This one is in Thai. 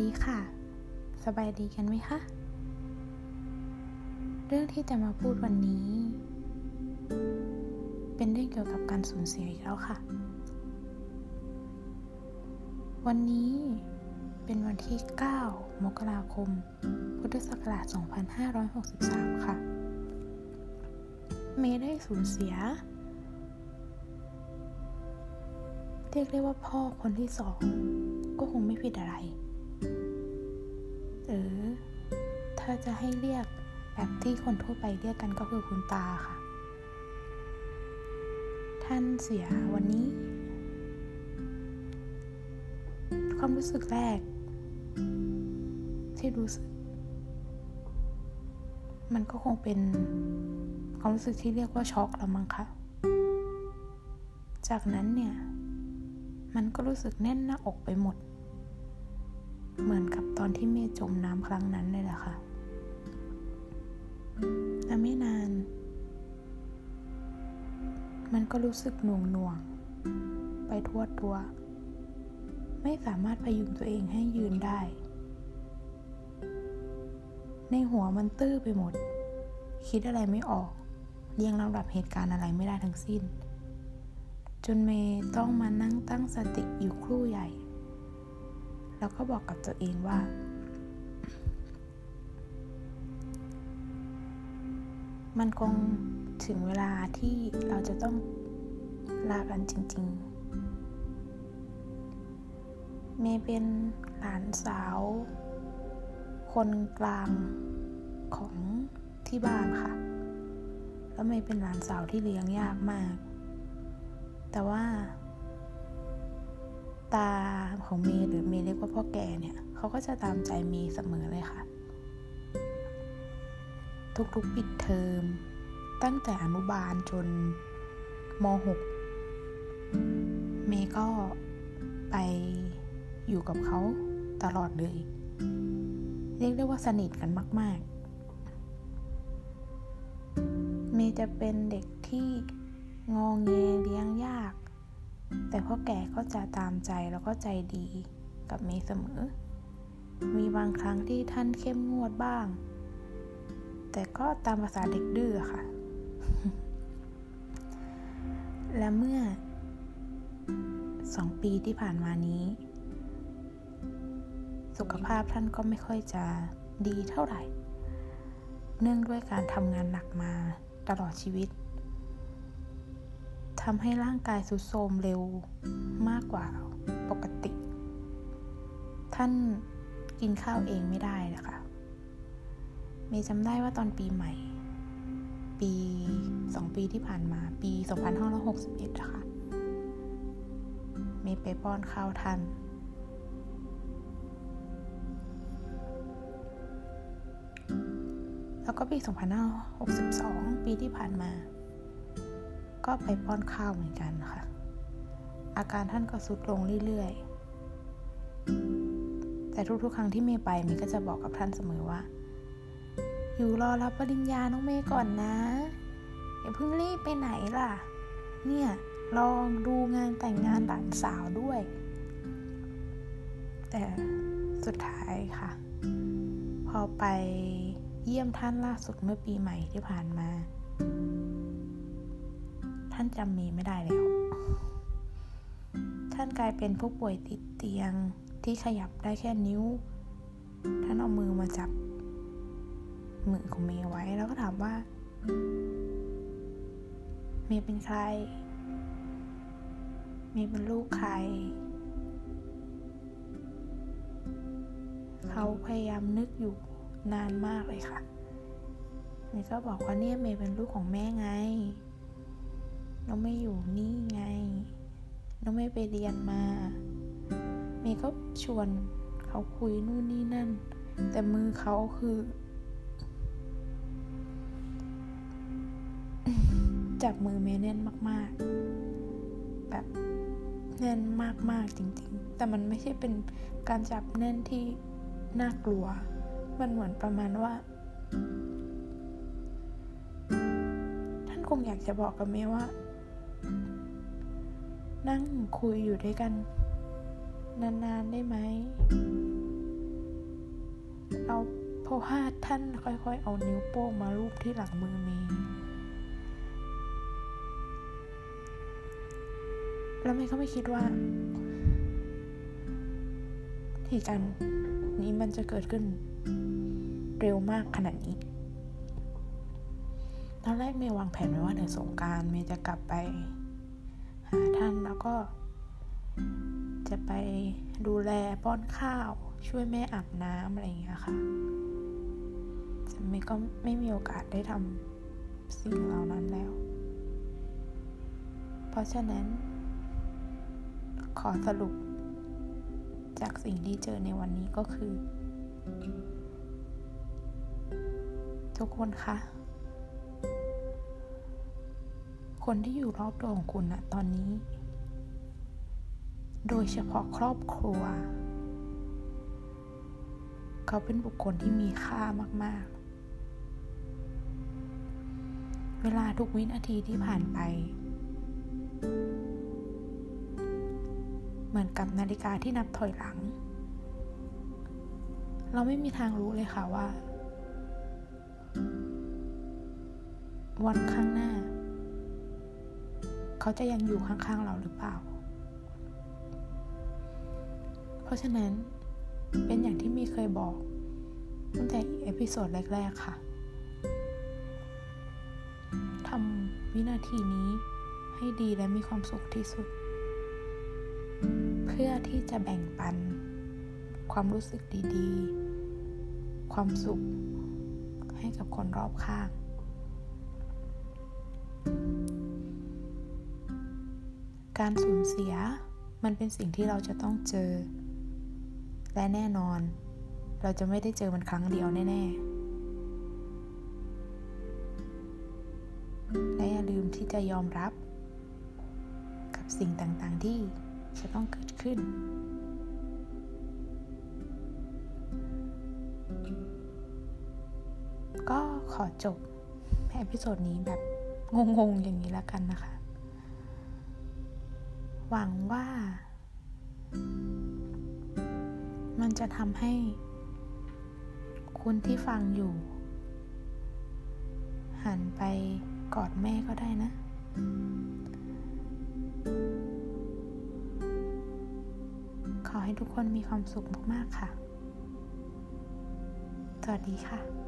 ดีค่ะ สบายดีกันไหมคะ เรื่องที่จะมาพูดวันนี้ เป็นเรื่องเกี่ยวกับการสูญเสียอีกแล้วค่ะ วันนี้เป็นวันที่ 9 มกราคม พุทธศักราช 2563 ค่ะ เมย์ได้สูญเสีย เรียกได้ว่าพ่อคนที่สองก็คงไม่ผิดอะไร หรือถ้าจะให้เรียกแบบที่คนทั่วไปเรียกกันก็คือคุณตาค่ะ ท่านเสียวันนี้ ความรู้สึกแรก ที่รู้สึก มันก็คงเป็นความรู้สึกที่เรียกว่าช็อกแล้วมั้งคะจากนั้นเนี่ย มันก็รู้สึกแน่นหน้าอกไปหมด เหมือนกับตอนที่เมย์จมน้ำครั้งนั้นเลยแหละค่ะและไม่นาน มันก็รู้สึกหน่วงหน่วง ไปทั่วตัว ไม่สามารถพยุงตัวเองให้ยืนได้ ในหัวมันตื้อไปหมด คิดอะไรไม่ออก เรียงลำดับเหตุการณ์อะไรไม่ได้ทั้งสิ้น จนเมย์ต้องมานั่งตั้งสติอยู่ครู่ใหญ่ แล้วก็บอกกับตัวเองว่า มันคงถึงเวลาที่เราจะต้องลากันจริง ๆ เมย์เป็นหลานสาว คนกลางของที่บ้านค่ะ แล้วเมย์เป็นหลานสาวที่เลี้ยงยากมาก แต่ว่า ตาของเมย์หรือเมย์เรียกว่าพ่อแก่เนี่ยเขาก็จะตามใจเมย์เสมอเลยค่ะ ทุกๆปิดเทอม ตั้งแต่อนุบาลจนม .6 เมย์ก็ไปอยู่กับเขาตลอดเลย เรียกได้ว่าสนิทกันมาก ๆ เมย์จะเป็นเด็กที่งองเงเลี้ยงยาก แต่พ่อแก่ก็จะตามใจแล้วก็ใจดีกับเมย์เสมอ มีบางครั้งที่ท่านเข้มงวดบ้าง แต่ก็ตามภาษาเด็กดื้อค่ะ และเมื่อสองปีที่ผ่านมานี้ สุขภาพท่านก็ไม่ค่อยจะดีเท่าไหร่ เนื่องด้วยการทำงานหนักมาตลอดชีวิต ทำให้ร่างกายสุดโทมเร็วมากกว่าปกติ ท่านกินข้าวเองไม่ได้นะคะเมย์จำได้ว่าตอนปีใหม่ ปีสองปีที่ผ่านมา ปี 2561นะคะเมย์ไปป้อนข้าวท่านแล้วก็ปี 2562 ปีที่ผ่านมา ก็ไปป้อนข้าวเหมือนกันค่ะ อาการท่านก็สุดลงเรื่อยๆ แต่ทุกๆ ครั้งที่เมย์ไปเมย์ก็จะบอกกับท่านเสมอว่า อยู่รอรับปริญญาน้องเมย์ก่อนนะ อย่าเพิ่งรีบไปไหนล่ะ เนี่ยลองดูงานแต่งงานหลานสาวด้วย แต่สุดท้ายค่ะ พอไปเยี่ยมท่านล่าสุดเมื่อปีใหม่ที่ผ่านมา ท่านจำมีไม่ได้แล้ว ท่านกลายเป็นผู้ป่วยติดเตียงที่ขยับได้แค่นิ้ว ท่านเอามือมาจับมือของเมย์ไว้แล้วก็ถามว่า เมย์เป็นใคร เมย์เป็นลูกใคร เขาพยายามนึกอยู่นานมากเลยค่ะเมย์ก็บอกว่าเนี่ยเมย์เป็นลูกของแม่ไง น้องไม่อยู่นี่ไง น้องไม่ไปเรียนมา เมย์ก็ชวนเขาคุยนู่นนี่นั่น แต่มือเขาคือ จับมือเมย์แน่นมาก ๆ แบบแน่นมากๆจริง ๆ แต่มันไม่ใช่เป็นการจับแน่นที่น่ากลัว มันเหมือนประมาณว่า ท่านคงอยากจะบอกกับเมย์ว่า นั่งคุยอยู่ด้วยกัน นาน ๆ ได้ไหมเราเพราะว่าท่านค่อย ๆ เอานิ้วโป้งมาลูบที่หลังมือเมย์แล้วเมย์ก็ไม่คิดว่าเหตุการณ์นี้มันจะเกิดขึ้นเร็วมากขนาดนี้ ตอนแรกเมย์วางแผนไว้ว่าเดี๋ยวสงการเมย์จะกลับไป หาท่านแล้วก็ จะไปดูแลป้อนข้าว ช่วยแม่อาบน้ำอะไรอย่างเงี้ยค่ะแต่เมย์ก็ไม่มีโอกาสได้ทำสิ่งเหล่านั้นแล้ว เพราะฉะนั้น ขอสรุป จากสิ่งที่เจอในวันนี้ก็คือ ทุกคนคะ คนที่อยู่รอบตัวของคุณนะตอนนี้ โดยเฉพาะครอบครัว เขาเป็นบุคคลที่มีค่ามาก ๆ เวลาทุกวินาทีที่ผ่านไป เหมือนกับนาฬิกาที่นับถอยหลัง เราไม่มีทางรู้เลยค่ะว่า วันข้างหน้า เขาจะยังอยู่ข้างๆเราหรือเปล่า เพราะฉะนั้นเป็นอย่างที่มีเคยบอก ตั้งแต่เอพิโซดแรก ๆ ค่ะทำวินาทีนี้ให้ดีและมีความสุขที่สุด เพื่อที่จะแบ่งปัน ความรู้สึกดีๆ ความสุขให้กับคนรอบข้าง การสูญเสียมันเป็นสิ่งที่เราจะต้องเจอ และแน่นอน เราจะไม่ได้เจอมันครั้งเดียวแน่ ๆ และอย่าลืมที่จะยอมรับ กับสิ่งต่างๆที่จะต้องเกิดขึ้น ก็ขอจบ episode นี้แบบงง ๆ อย่างนี้แล้วกันนะคะ หวังว่า มันจะทำให้ คุณที่ฟังอยู่ หันไปกอดแม่ก็ได้นะ ขอให้ทุกคนมีความสุขมาก ๆ ค่ะ สวัสดีค่ะ